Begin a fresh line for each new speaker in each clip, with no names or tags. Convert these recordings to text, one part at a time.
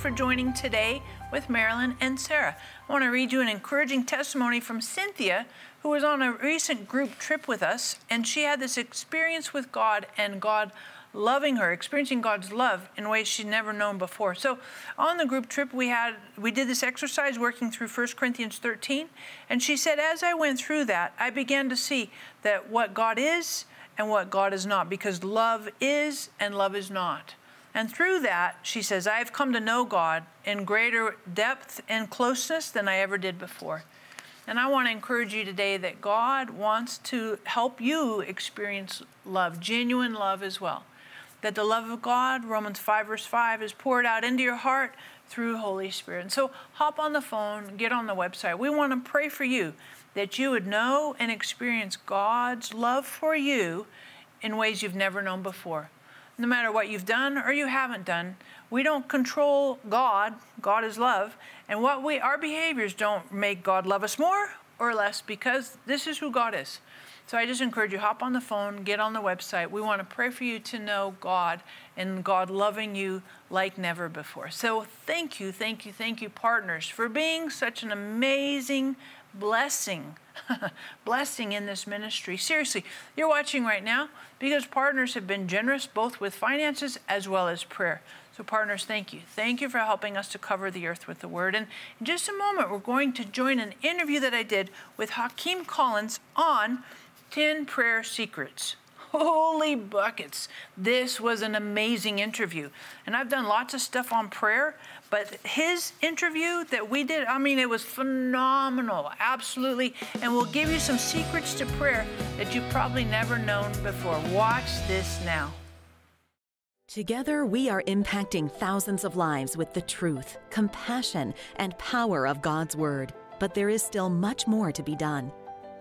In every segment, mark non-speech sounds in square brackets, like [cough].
for joining today with Marilyn and Sarah. I want to read you an encouraging testimony from Cynthia, who was on a recent group trip with us, and she had this experience with God and God loving her, experiencing God's love in ways she'd never known before. So, on the group trip, we had we did this exercise working through 1 Corinthians 13, and she said, as I went through that, I began to see that what God is and what God is not, because love is and love is not. And through that, she says, I have come to know God in greater depth and closeness than I ever did before. And I want to encourage you today that God wants to help you experience love, genuine love as well. That the love of God, Romans 5, verse 5, is poured out into your heart through Holy Spirit. And so hop on the phone, get on the website. We want to pray for you that you would know and experience God's love for you in ways you've never known before no matter what you've done or you haven't done. We don't control God. God is love. And what we our behaviors don't make God love us more or less because this is who God is. So I just encourage you hop on the phone, get on the website. We want to pray for you to know God and God loving you like never before. So thank you, thank you, thank you partners for being such an amazing blessing [laughs] blessing in this ministry. Seriously, you're watching right now because partners have been generous both with finances as well as prayer. So, partners, thank you. Thank you for helping us to cover the earth with the word. And in just a moment, we're going to join an interview that I did with Hakeem Collins on 10 prayer secrets. Holy buckets. This was an amazing interview. And I've done lots of stuff on prayer, but his interview that we did, I mean, it was phenomenal, absolutely. And we'll give you some secrets to prayer that you've probably never known before. Watch this now.
Together, we are impacting thousands of lives with the truth, compassion, and power of God's Word. But there is still much more to be done.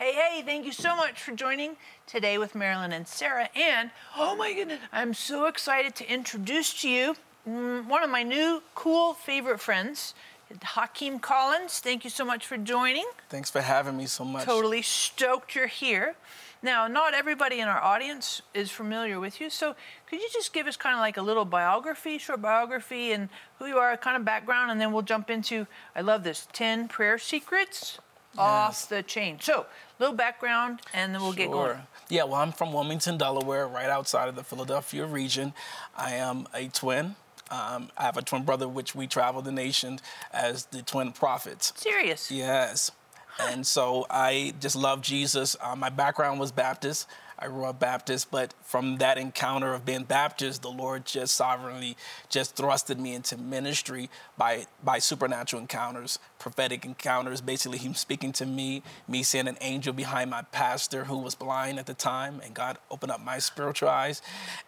Hey, hey, thank you so much for joining today with Marilyn and Sarah. And oh my goodness, I'm so excited to introduce to you mm, one of my new cool favorite friends. Hakeem Collins, thank you so much for joining.
Thanks for having me so much.
Totally stoked you're here. Now, not everybody in our audience is familiar with you, so could you just give us kind of like a little biography, short biography, and who you are, kind of background, and then we'll jump into, I love this, 10 prayer secrets yes. off the chain. So, little background, and then we'll sure. get going.
Yeah, well, I'm from Wilmington, Delaware, right outside of the Philadelphia region. I am a twin. Um, I have a twin brother, which we travel the nation as the twin prophets.
Serious?
Yes. And so I just love Jesus. Uh, my background was Baptist. I grew up Baptist, but from that encounter of being Baptist, the Lord just sovereignly just thrusted me into ministry by by supernatural encounters, prophetic encounters. Basically, Him speaking to me, me seeing an angel behind my pastor who was blind at the time, and God opened up my spiritual eyes,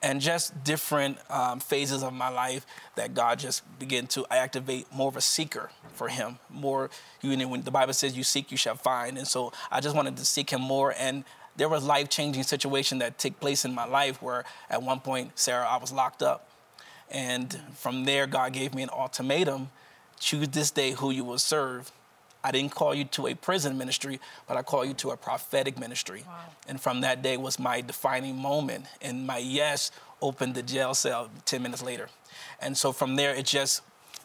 and just different um, phases of my life that God just began to activate more of a seeker for Him. More, you know, when the Bible says, "You seek, you shall find," and so I just wanted to seek Him more and there was life changing situation that took place in my life where at one point, Sarah, I was locked up. And from there, God gave me an ultimatum choose this day who you will serve. I didn't call you to a prison ministry, but I call you to a prophetic ministry. Wow. And from that day was my defining moment. And my yes opened the jail cell 10 minutes later. And so from there, it just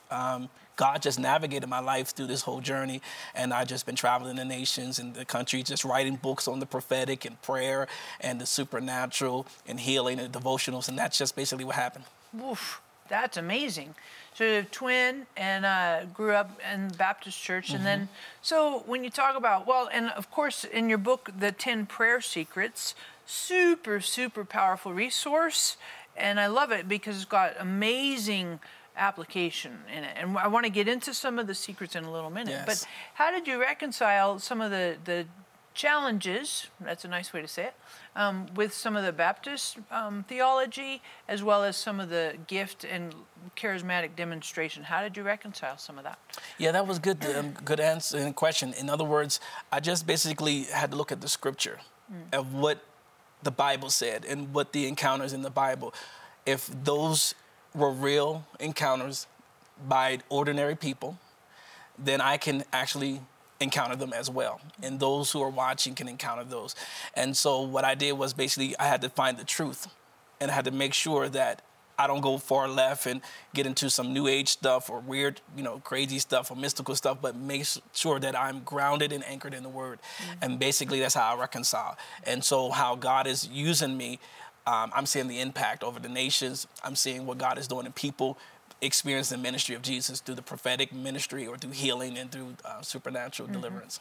um, God just navigated my life through this whole journey. And I've just been traveling the nations and the country, just writing books on the prophetic and prayer and the supernatural and healing and devotionals. And that's just basically what happened.
Oof, that's amazing. So you're a twin and uh, grew up in Baptist church, and then so when you talk about well, and of course in your book, the Ten Prayer Secrets, super super powerful resource, and I love it because it's got amazing application in it. And I want to get into some of the secrets in a little minute.
Yes.
But how did you reconcile some of the the challenges? That's a nice way to say it. Um, with some of the Baptist um, theology, as well as some of the gift and charismatic demonstration. How did you reconcile some of that?
Yeah, that was good. Um, good answer and question. In other words, I just basically had to look at the scripture of what the Bible said and what the encounters in the Bible. If those were real encounters by ordinary people, then I can actually encounter them as well. And those who are watching can encounter those. And so what I did was basically I had to find the truth and I had to make sure that I don't go far left and get into some new age stuff or weird, you know, crazy stuff or mystical stuff, but make sure that I'm grounded and anchored in the word. Mm-hmm. And basically that's how I reconcile. And so how God is using me, um, I'm seeing the impact over the nations. I'm seeing what God is doing in people experience the ministry of Jesus through the prophetic ministry or through healing and through uh, supernatural deliverance.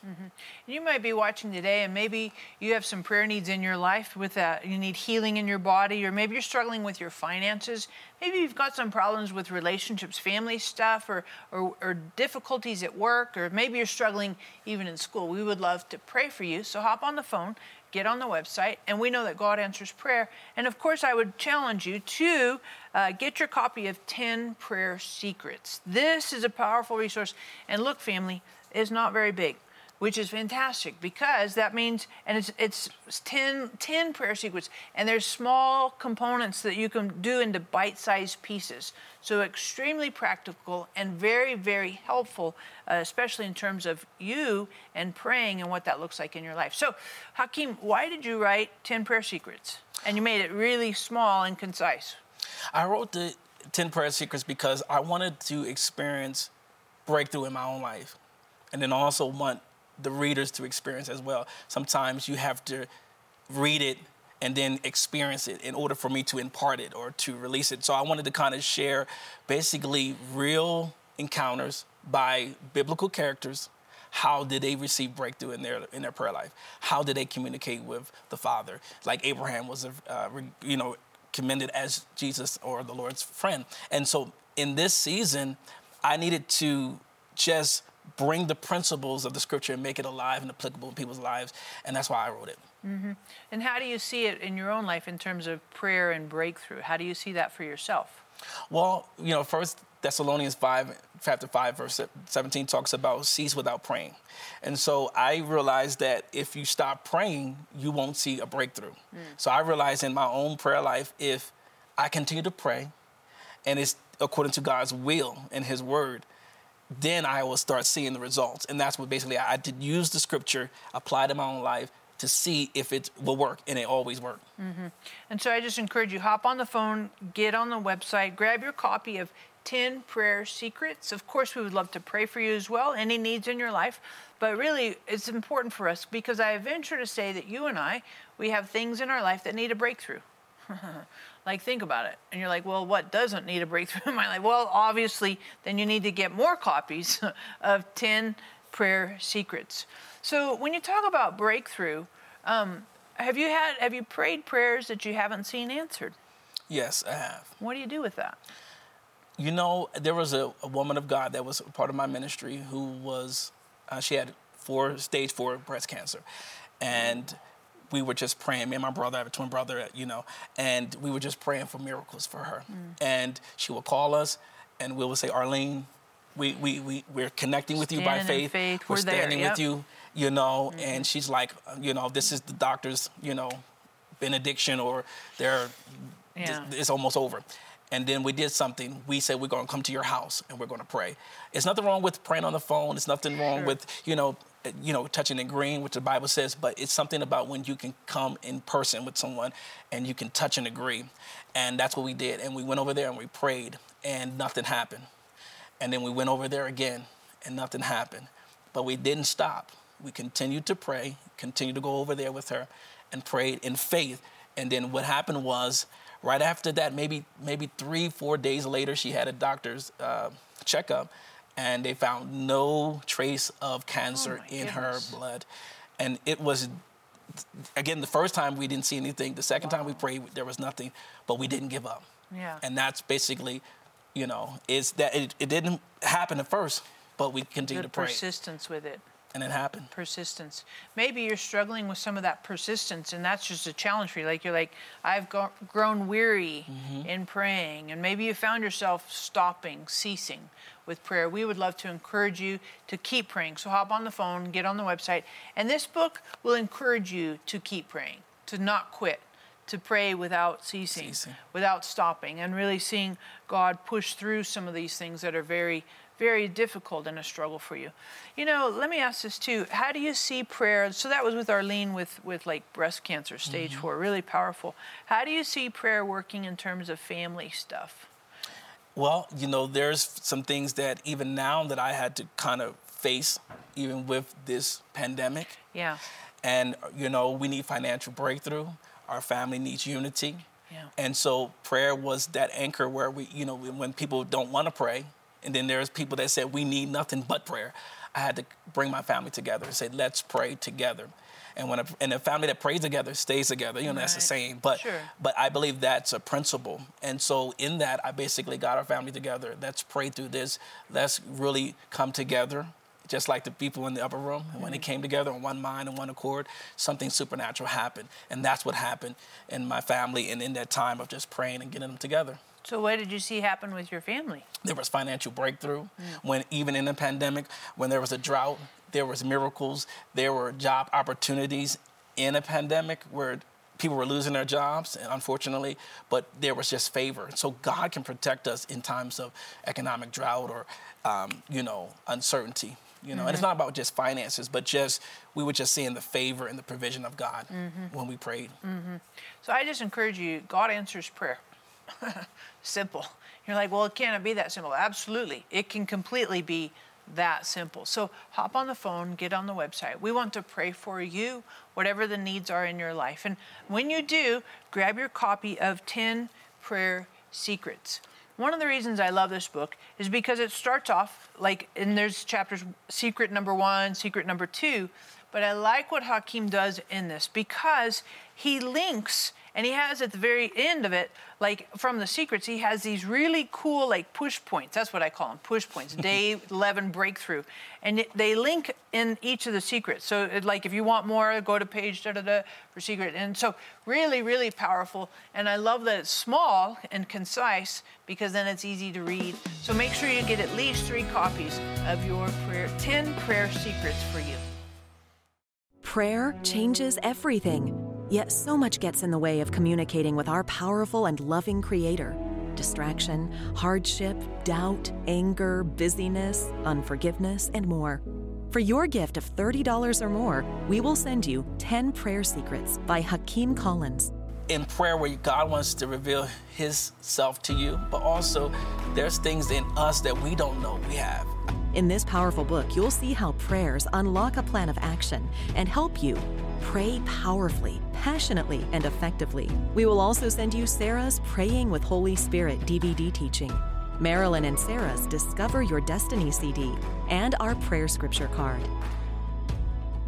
You might be watching today, and maybe you have some prayer needs in your life with that. You need healing in your body, or maybe you're struggling with your finances. Maybe you've got some problems with relationships, family stuff, or, or, or difficulties at work, or maybe you're struggling even in school. We would love to pray for you. So hop on the phone, get on the website, and we know that God answers prayer. And of course, I would challenge you to uh, get your copy of 10 Prayer Secrets. This is a powerful resource. And look, family, it's not very big which is fantastic because that means and it's it's 10, 10 prayer secrets and there's small components that you can do into bite-sized pieces. So extremely practical and very very helpful uh, especially in terms of you and praying and what that looks like in your life. So hakeem why did you write 10 prayer secrets? And you made it really small and concise.
I wrote the 10 prayer secrets because I wanted to experience breakthrough in my own life. And then also want the readers to experience as well. Sometimes you have to read it and then experience it in order for me to impart it or to release it. So I wanted to kind of share basically real encounters by biblical characters. How did they receive breakthrough in their in their prayer life? How did they communicate with the Father? Like Abraham was, a, uh, you know, commended as Jesus or the Lord's friend. And so in this season, I needed to just bring the principles of the scripture and make it alive and applicable in people's lives. And that's why I wrote it. Mm-hmm.
and how do you see it in your own life in terms of prayer and breakthrough how do you see that for yourself
Well, you know, First Thessalonians 5, chapter 5, verse 17 talks about cease without praying. And so I realized that if you stop praying, you won't see a breakthrough. Mm. So I realized in my own prayer life, if I continue to pray and it's according to God's will and His word, then I will start seeing the results. And that's what basically I did use the scripture, apply in my own life to see if it will work. And it always worked. Mm-hmm.
And so I just encourage you hop on the phone, get on the website, grab your copy of 10 prayer secrets. Of course, we would love to pray for you as well, any needs in your life. But really, it's important for us because I venture to say that you and I, we have things in our life that need a breakthrough. [laughs] like, think about it. And you're like, well, what doesn't need a breakthrough in my life? Well, obviously, then you need to get more copies [laughs] of 10 prayer secrets. So, when you talk about breakthrough, um, have you had have you prayed prayers that you haven't seen answered?
Yes, I have.
What do you do with that?
You know, there was a, a woman of God that was part of my ministry who was, uh, she had four, stage four breast cancer. And we were just praying. Me and my brother, I have a twin brother, you know, and we were just praying for miracles for her. Mm. And she would call us and we would say, Arlene, we, we, we, we're connecting with you by faith.
faith.
We're,
We're
standing
yep.
with you, you know, mm-hmm. and she's like, you know, this is the doctor's, you know, benediction or their
Yeah.
it's almost over. And then we did something. We said we're going to come to your house and we're going to pray. It's nothing wrong with praying on the phone. It's nothing wrong
Sure.
with you know, you know, touching and agreeing, which the Bible says. But it's something about when you can come in person with someone and you can touch and agree. And that's what we did. And we went over there and we prayed, and nothing happened. And then we went over there again, and nothing happened. But we didn't stop. We continued to pray, continued to go over there with her, and prayed in faith. And then what happened was, right after that, maybe maybe three, four days later, she had a doctor's uh, checkup, and they found no trace of cancer
Oh
in
goodness.
her blood. And it was again the first time we didn't see anything. The second time we prayed, there was nothing, but we didn't give up.
Yeah.
And that's basically, you know, is that it, it didn't happen at first, but we continued
The
to pray,
persistence with it.
And it happened.
persistence. Maybe you're struggling with some of that persistence, and that's just a challenge for you. Like you're like, I've go- grown weary mm-hmm. in praying, and maybe you found yourself stopping, ceasing with prayer. We would love to encourage you to keep praying. So hop on the phone, get on the website, and this book will encourage you to keep praying, to not quit. To pray without ceasing,
Ceasing.
without stopping, and really seeing God push through some of these things that are very, very difficult and a struggle for you. You know, let me ask this too. How do you see prayer? So that was with Arlene with, with like breast cancer, stage mm-hmm. four, really powerful. How do you see prayer working in terms of family stuff?
Well, you know, there's some things that even now that I had to kind of face, even with this pandemic.
Yeah.
And, you know, we need financial breakthrough. Our family needs unity.
Yeah.
And so prayer was that anchor where we, you know, when people don't want to pray, and then there's people that said we need nothing but prayer. I had to bring my family together and say, let's pray together. And when a, and a family that prays together stays together, you know, that's the saying. But
Sure.
but I believe that's a principle. And so in that, I basically got our family together. Let's pray through this. Let's really come together, just like the people in the upper room. And when they mm-hmm. came together on one mind and one accord, something supernatural happened. And that's what happened in my family and in that time of just praying and getting them together.
So what did you see happen with your family?
There was financial breakthrough mm. when even in the pandemic, when there was a drought, there was miracles, there were job opportunities in a pandemic where people were losing their jobs, unfortunately, but there was just favor. So God can protect us in times of economic drought or, um, you know, uncertainty. You know, and it's mm-hmm. not about just finances, but just we were just seeing the favor and the provision of God mm-hmm. when we prayed. Mm-hmm.
So I just encourage you, God answers prayer. [laughs] simple. You're like, well, it can it be that simple? Absolutely. It can completely be that simple. So hop on the phone, get on the website. We want to pray for you, whatever the needs are in your life. And when you do, grab your copy of 10 Prayer Secrets. One of the reasons I love this book is because it starts off like, and there's chapters, secret number one, secret number two, but I like what Hakeem does in this because he links and he has at the very end of it, like from the secrets, he has these really cool like push points. That's what I call them, push points. [laughs] Day 11 breakthrough, and it, they link in each of the secrets. So it, like if you want more, go to page da da da for secret. And so really, really powerful. And I love that it's small and concise because then it's easy to read. So make sure you get at least three copies of your prayer, 10 prayer secrets for you.
Prayer changes everything. Yet so much gets in the way of communicating with our powerful and loving Creator distraction, hardship, doubt, anger, busyness, unforgiveness, and more. For your gift of $30 or more, we will send you 10 Prayer Secrets by Hakeem Collins.
in prayer where God wants to reveal His self to you, but also there's things in us that we don't know we have.
In this powerful book, you'll see how prayers unlock a plan of action and help you pray powerfully, passionately, and effectively. We will also send you Sarah's Praying with Holy Spirit DVD teaching, Marilyn and Sarah's Discover Your Destiny CD, and our prayer scripture card.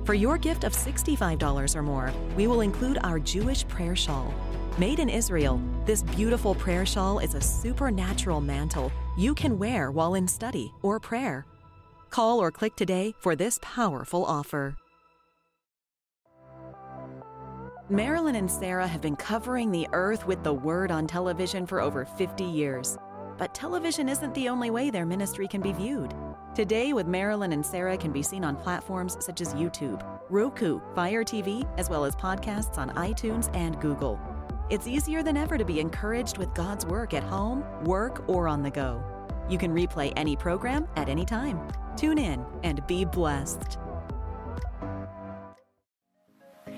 For your gift of $65 or more, we will include our Jewish prayer shawl. Made in Israel, this beautiful prayer shawl is a supernatural mantle you can wear while in study or prayer. Call or click today for this powerful offer. Marilyn and Sarah have been covering the earth with the word on television for over 50 years. But television isn't the only way their ministry can be viewed. Today with Marilyn and Sarah can be seen on platforms such as YouTube, Roku, Fire TV, as well as podcasts on iTunes and Google. It's easier than ever to be encouraged with God's work at home, work, or on the go. You can replay any program at any time. Tune in and be blessed.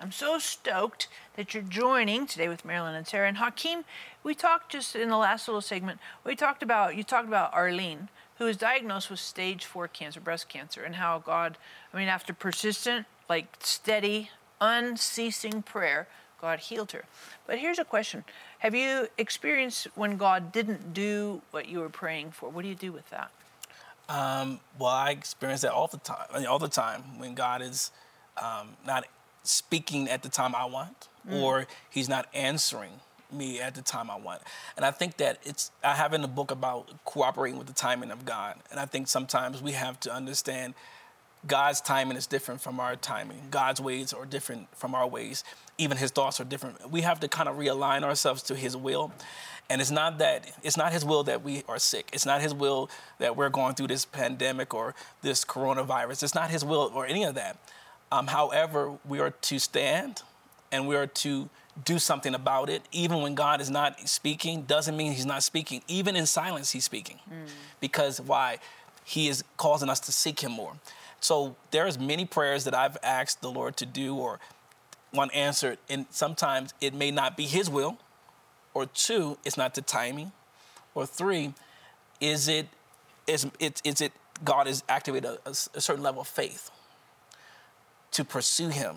I'm so stoked that you're joining today with Marilyn and Sarah. And Hakeem, we talked just in the last little segment, we talked about, you talked about Arlene, who was diagnosed with stage four cancer, breast cancer, and how God, I mean, after persistent, like steady, unceasing prayer, God healed her. But here's a question Have you experienced when God didn't do what you were praying for? What do you do with that?
Um, well, I experience that all the time, all the time when God is um, not speaking at the time I want, mm. or he's not answering me at the time I want. And I think that it's, I have in the book about cooperating with the timing of God. And I think sometimes we have to understand God's timing is different from our timing. God's ways are different from our ways. Even his thoughts are different. We have to kind of realign ourselves to his will. And it's not that it's not his will that we are sick. It's not his will that we're going through this pandemic or this coronavirus. It's not his will or any of that. Um, however, we are to stand and we are to do something about it. Even when God is not speaking, doesn't mean He's not speaking. Even in silence, He's speaking. Mm. Because why? He is causing us to seek Him more. So there's many prayers that I've asked the Lord to do or one answered, and sometimes it may not be His will, or two, it's not the timing, or three, is it is it is it God has activated a, a certain level of faith to pursue him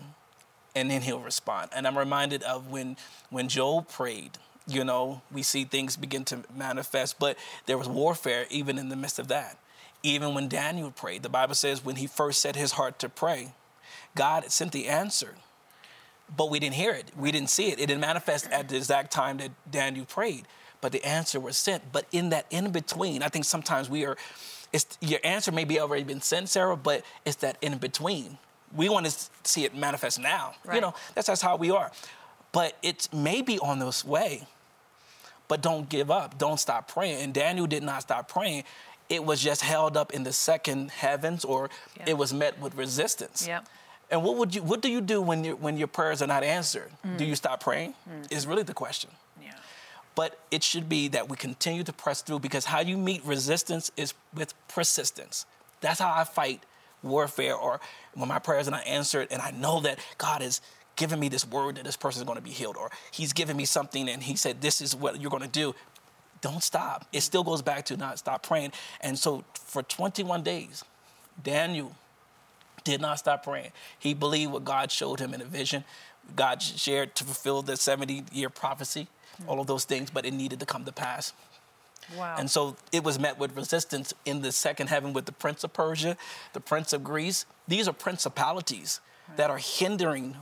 and then he'll respond. And I'm reminded of when when Job prayed, you know, we see things begin to manifest, but there was warfare even in the midst of that. Even when Daniel prayed, the Bible says when he first set his heart to pray, God sent the answer. But we didn't hear it. We didn't see it. It didn't manifest at the exact time that Daniel prayed, but the answer was sent. But in that in between, I think sometimes we are it's your answer may be already been sent, Sarah, but it's that in between we want to see it manifest now. Right. You know, that's just how we are. But it may be on this way. But don't give up. Don't stop praying. And Daniel did not stop praying. It was just held up in the second heavens, or yeah. it was met with resistance.
Yeah.
And what would you? What do you do when you when your prayers are not answered? Mm. Do you stop praying? Mm. Is really the question.
Yeah.
But it should be that we continue to press through because how you meet resistance is with persistence. That's how I fight warfare or when my prayers are not answered and I know that God is giving me this word that this person is going to be healed or he's given me something and he said this is what you're going to do don't stop. It still goes back to not stop praying. And so for 21 days daniel did not stop praying. He believed what god showed him in a vision. God shared to fulfill the 70 year prophecy all of those things but it needed to come to pass
Wow.
And so it was met with resistance in the second heaven with the prince of Persia, the prince of Greece. These are principalities right. that are hindering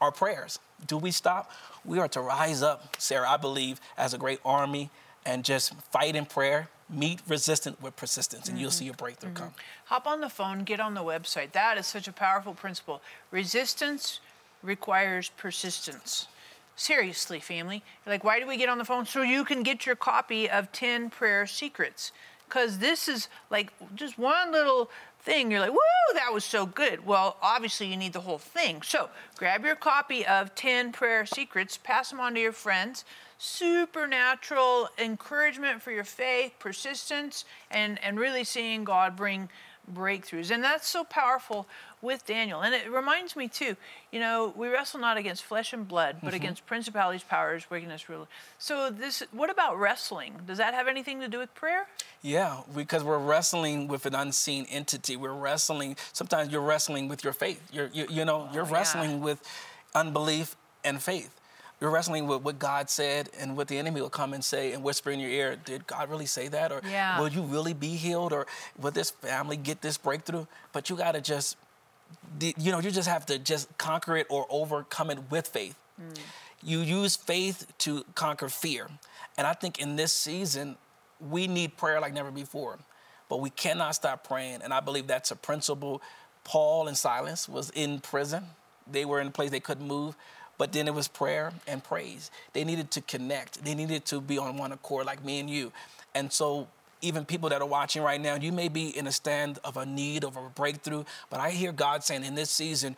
our prayers. Do we stop? We are to rise up, Sarah, I believe, as a great army and just fight in prayer, meet resistance with persistence, and mm-hmm. you'll see a breakthrough mm-hmm. come.
Hop on the phone, get on the website. That is such a powerful principle. Resistance requires persistence. Seriously, family. Like, why do we get on the phone? So you can get your copy of 10 Prayer Secrets. Because this is like just one little thing. You're like, whoa, that was so good. Well, obviously, you need the whole thing. So grab your copy of 10 Prayer Secrets, pass them on to your friends. Supernatural encouragement for your faith, persistence, and, and really seeing God bring breakthroughs. And that's so powerful with Daniel. And it reminds me too, you know, we wrestle not against flesh and blood, but mm-hmm. against principalities, powers, wickedness, rulers. So this what about wrestling? Does that have anything to do with prayer?
Yeah, because we're wrestling with an unseen entity. We're wrestling sometimes you're wrestling with your faith. You're you, you know, you're oh, wrestling yeah. with unbelief and faith. You're wrestling with what God said and what the enemy will come and say and whisper in your ear, did God really say that? Or
yeah.
will you really be healed? Or will this family get this breakthrough? But you gotta just you know, you just have to just conquer it or overcome it with faith. Mm. You use faith to conquer fear. And I think in this season, we need prayer like never before. But we cannot stop praying. And I believe that's a principle. Paul and Silas was in prison. they were in a place they couldn't move. But then it was prayer and praise. They needed to connect. They needed to be on one accord, like me and you. And so even people that are watching right now, you may be in a stand of a need of a breakthrough, but I hear God saying in this season,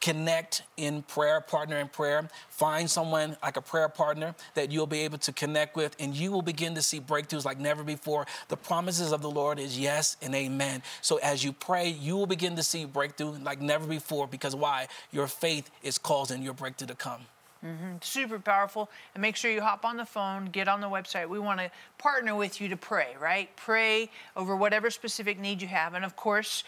connect in prayer, partner in prayer. Find someone like a prayer partner that you'll be able to connect with, and you will begin to see breakthroughs like never before. The promises of the Lord is yes and amen. So as you pray, you will begin to see breakthrough like never before because why? Your faith is causing your breakthrough to come.
Mm-hmm. Super powerful. And make sure you hop on the phone, get on the website. We want to partner with you to pray, right? Pray over whatever specific need you have. And of course,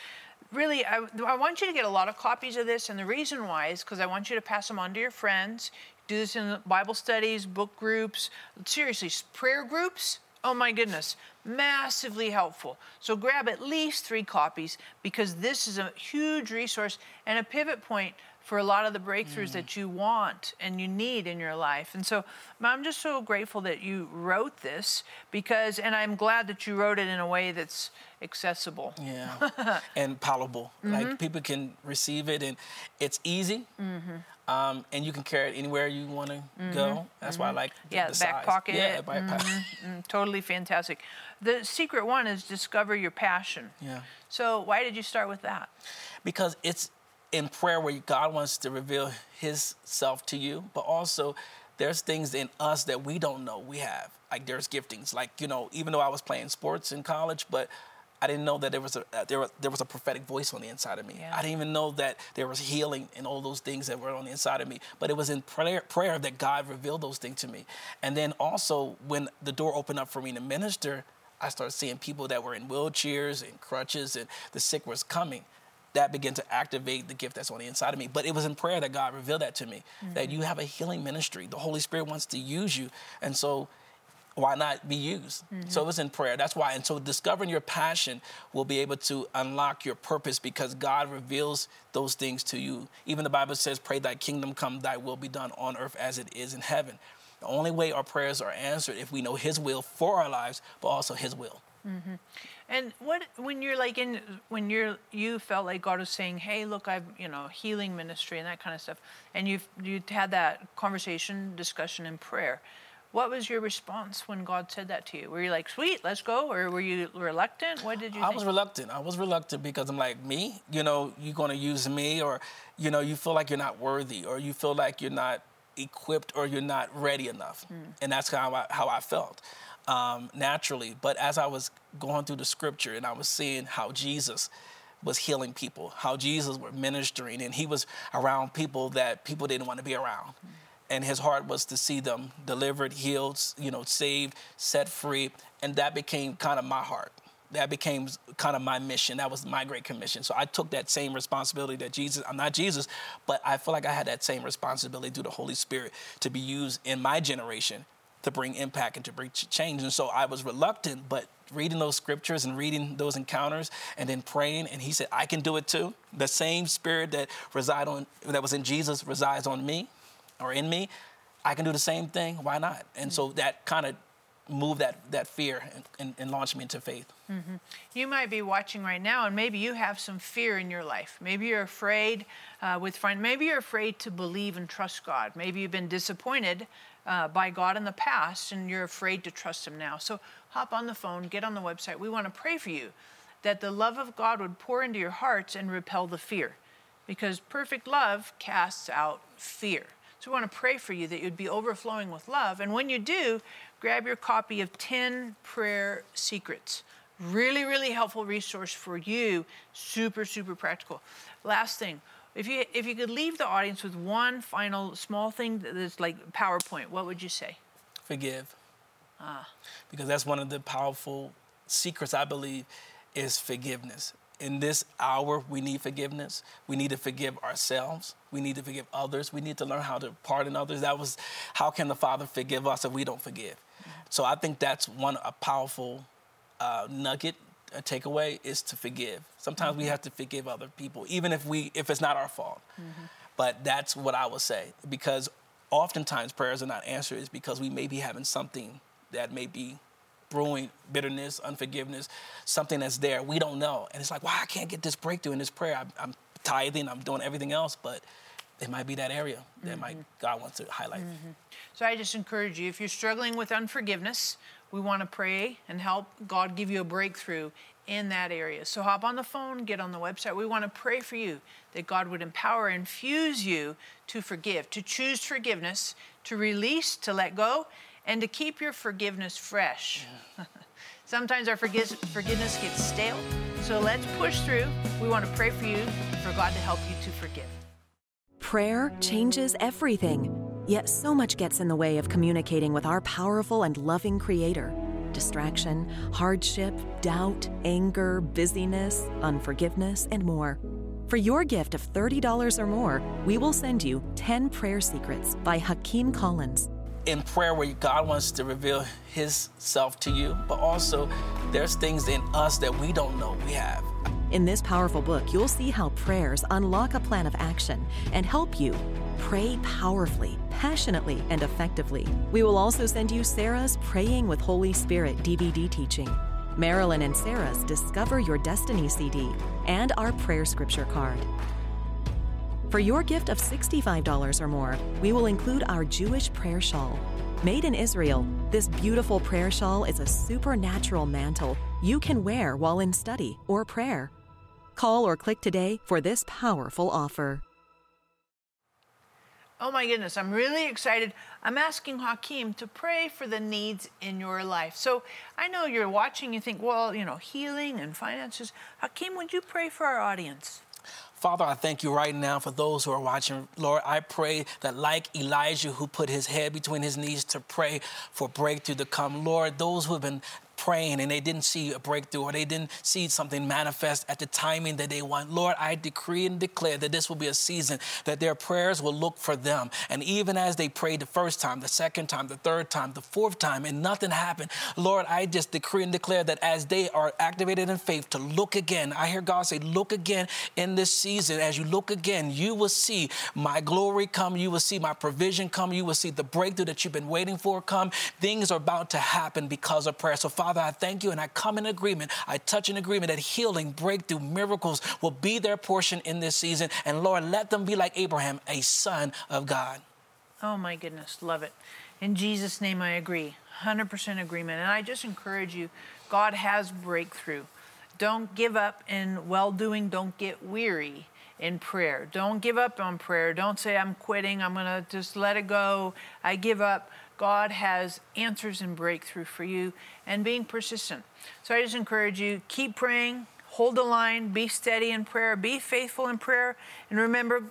really, I, I want you to get a lot of copies of this. And the reason why is because I want you to pass them on to your friends. Do this in Bible studies, book groups, seriously, prayer groups. Oh my goodness, massively helpful. So grab at least three copies because this is a huge resource and a pivot point for a lot of the breakthroughs mm. that you want and you need in your life. And so I'm just so grateful that you wrote this because, and I'm glad that you wrote it in a way that's accessible.
Yeah. [laughs] and palatable. Mm-hmm. Like people can receive it and it's easy. Mm-hmm. Um, and you can carry it anywhere you want to mm-hmm. go. That's why I mm-hmm. like the,
yeah,
the
back
size.
pocket.
Yeah,
back pocket. Mm-hmm. Mm, totally fantastic. The secret one is discover your passion.
Yeah.
So why did you start with that?
Because it's in prayer where God wants to reveal His self to you, but also there's things in us that we don't know we have. Like there's giftings. Like you know, even though I was playing sports in college, but I didn't know that there was a uh, there was there was a prophetic voice on the inside of me. Yeah. I didn't even know that there was healing and all those things that were on the inside of me. But it was in prayer prayer that God revealed those things to me. And then also when the door opened up for me to minister, I started seeing people that were in wheelchairs and crutches, and the sick was coming that began to activate the gift that's on the inside of me. But it was in prayer that God revealed that to me mm-hmm. that you have a healing ministry. The Holy Spirit wants to use you. And so, why not be used? Mm-hmm. So it was in prayer. That's why. And so discovering your passion will be able to unlock your purpose because God reveals those things to you. Even the Bible says, Pray thy kingdom come, thy will be done on earth as it is in heaven. The only way our prayers are answered if we know his will for our lives, but also his will.
Mm-hmm. And what when you're like in when you're you felt like God was saying, "Hey, look, I've you know healing ministry and that kind of stuff," and you've you had that conversation, discussion, and prayer. What was your response when God said that to you? Were you like, "Sweet, let's go," or were you reluctant? What did you?
I
think?
was reluctant. I was reluctant because I'm like, me, you know, you're going to use me, or you know, you feel like you're not worthy, or you feel like you're not equipped, or you're not ready enough, mm. and that's how I, how I felt um, naturally. But as I was going through the scripture and I was seeing how Jesus was healing people, how Jesus was ministering, and he was around people that people didn't want to be around. Mm-hmm. And his heart was to see them delivered, healed, you know, saved, set free. And that became kind of my heart. That became kind of my mission. That was my great commission. So I took that same responsibility that Jesus, I'm not Jesus, but I feel like I had that same responsibility through the Holy Spirit to be used in my generation to bring impact and to bring change. And so I was reluctant, but reading those scriptures and reading those encounters and then praying, and he said, I can do it too. The same spirit that reside on that was in Jesus resides on me or in me. I can do the same thing. Why not? And so that kind of moved that, that fear and, and, and launched me into faith.
Mm-hmm. You might be watching right now, and maybe you have some fear in your life. Maybe you're afraid uh, with friends. Maybe you're afraid to believe and trust God. Maybe you've been disappointed uh, by God in the past and you're afraid to trust Him now. So hop on the phone, get on the website. We want to pray for you that the love of God would pour into your hearts and repel the fear because perfect love casts out fear. So we want to pray for you that you'd be overflowing with love. And when you do, grab your copy of 10 Prayer Secrets. Really, really helpful resource for you. Super, super practical. Last thing, if you if you could leave the audience with one final small thing that's like PowerPoint, what would you say?
Forgive. Ah. Because that's one of the powerful secrets I believe is forgiveness. In this hour, we need forgiveness. We need to forgive ourselves. We need to forgive others. We need to learn how to pardon others. That was how can the Father forgive us if we don't forgive? Mm-hmm. So I think that's one a powerful uh, nugget a takeaway is to forgive. Sometimes mm-hmm. we have to forgive other people, even if we if it's not our fault. Mm-hmm. But that's what I would say because oftentimes prayers are not answered is because we may be having something that may be brewing bitterness, unforgiveness, something that's there. We don't know, and it's like, why I can't get this breakthrough in this prayer. I'm, I'm tithing, I'm doing everything else, but it might be that area that mm-hmm. might God wants to highlight.
Mm-hmm. So I just encourage you if you're struggling with unforgiveness, we want to pray and help God give you a breakthrough in that area. So hop on the phone, get on the website. We want to pray for you that God would empower, and infuse you to forgive, to choose forgiveness, to release, to let go, and to keep your forgiveness fresh. Yeah. [laughs] Sometimes our forgiveness gets stale. So let's push through. We want to pray for you for God to help you to forgive.
Prayer changes everything. Yet so much gets in the way of communicating with our powerful and loving Creator. Distraction, hardship, doubt, anger, busyness, unforgiveness, and more. For your gift of $30 or more, we will send you 10 Prayer Secrets by Hakeem Collins
in prayer where God wants to reveal His self to you, but also there's things in us that we don't know we have.
In this powerful book, you'll see how prayers unlock a plan of action and help you pray powerfully, passionately, and effectively. We will also send you Sarah's Praying with Holy Spirit DVD teaching, Marilyn and Sarah's Discover Your Destiny CD, and our prayer scripture card. For your gift of $65 or more, we will include our Jewish prayer shawl. Made in Israel, this beautiful prayer shawl is a supernatural mantle you can wear while in study or prayer. Call or click today for this powerful offer.
Oh my goodness, I'm really excited. I'm asking Hakeem to pray for the needs in your life. So I know you're watching, you think, well, you know, healing and finances. Hakeem, would you pray for our audience?
Father, I thank you right now for those who are watching. Lord, I pray that, like Elijah, who put his head between his knees to pray for breakthrough to come, Lord, those who have been praying and they didn't see a breakthrough or they didn't see something manifest at the timing that they want. Lord, I decree and declare that this will be a season that their prayers will look for them. And even as they prayed the first time, the second time, the third time, the fourth time, and nothing happened, Lord, I just decree and declare that as they are activated in faith to look again, I hear God say, look again in this season. As you look again, you will see my glory come. You will see my provision come. You will see the breakthrough that you've been waiting for come. Things are about to happen because of prayer. So, Father, Father, I thank you and I come in agreement. I touch in agreement that healing, breakthrough, miracles will be their portion in this season. And Lord, let them be like Abraham, a son of God.
Oh my goodness, love it. In Jesus' name, I agree. 100% agreement. And I just encourage you God has breakthrough. Don't give up in well doing, don't get weary in prayer. Don't give up on prayer. Don't say, I'm quitting, I'm going to just let it go. I give up. God has answers and breakthrough for you and being persistent. So I just encourage you keep praying, hold the line, be steady in prayer, be faithful in prayer, and remember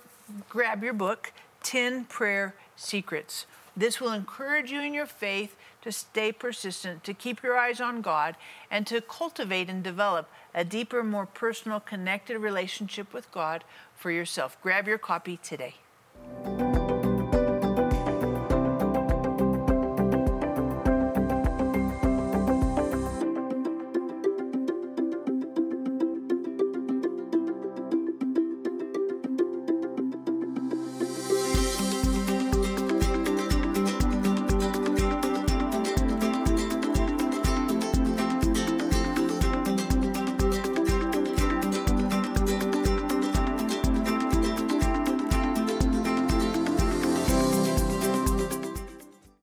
grab your book, 10 Prayer Secrets. This will encourage you in your faith to stay persistent, to keep your eyes on God, and to cultivate and develop a deeper, more personal, connected relationship with God for yourself. Grab your copy today.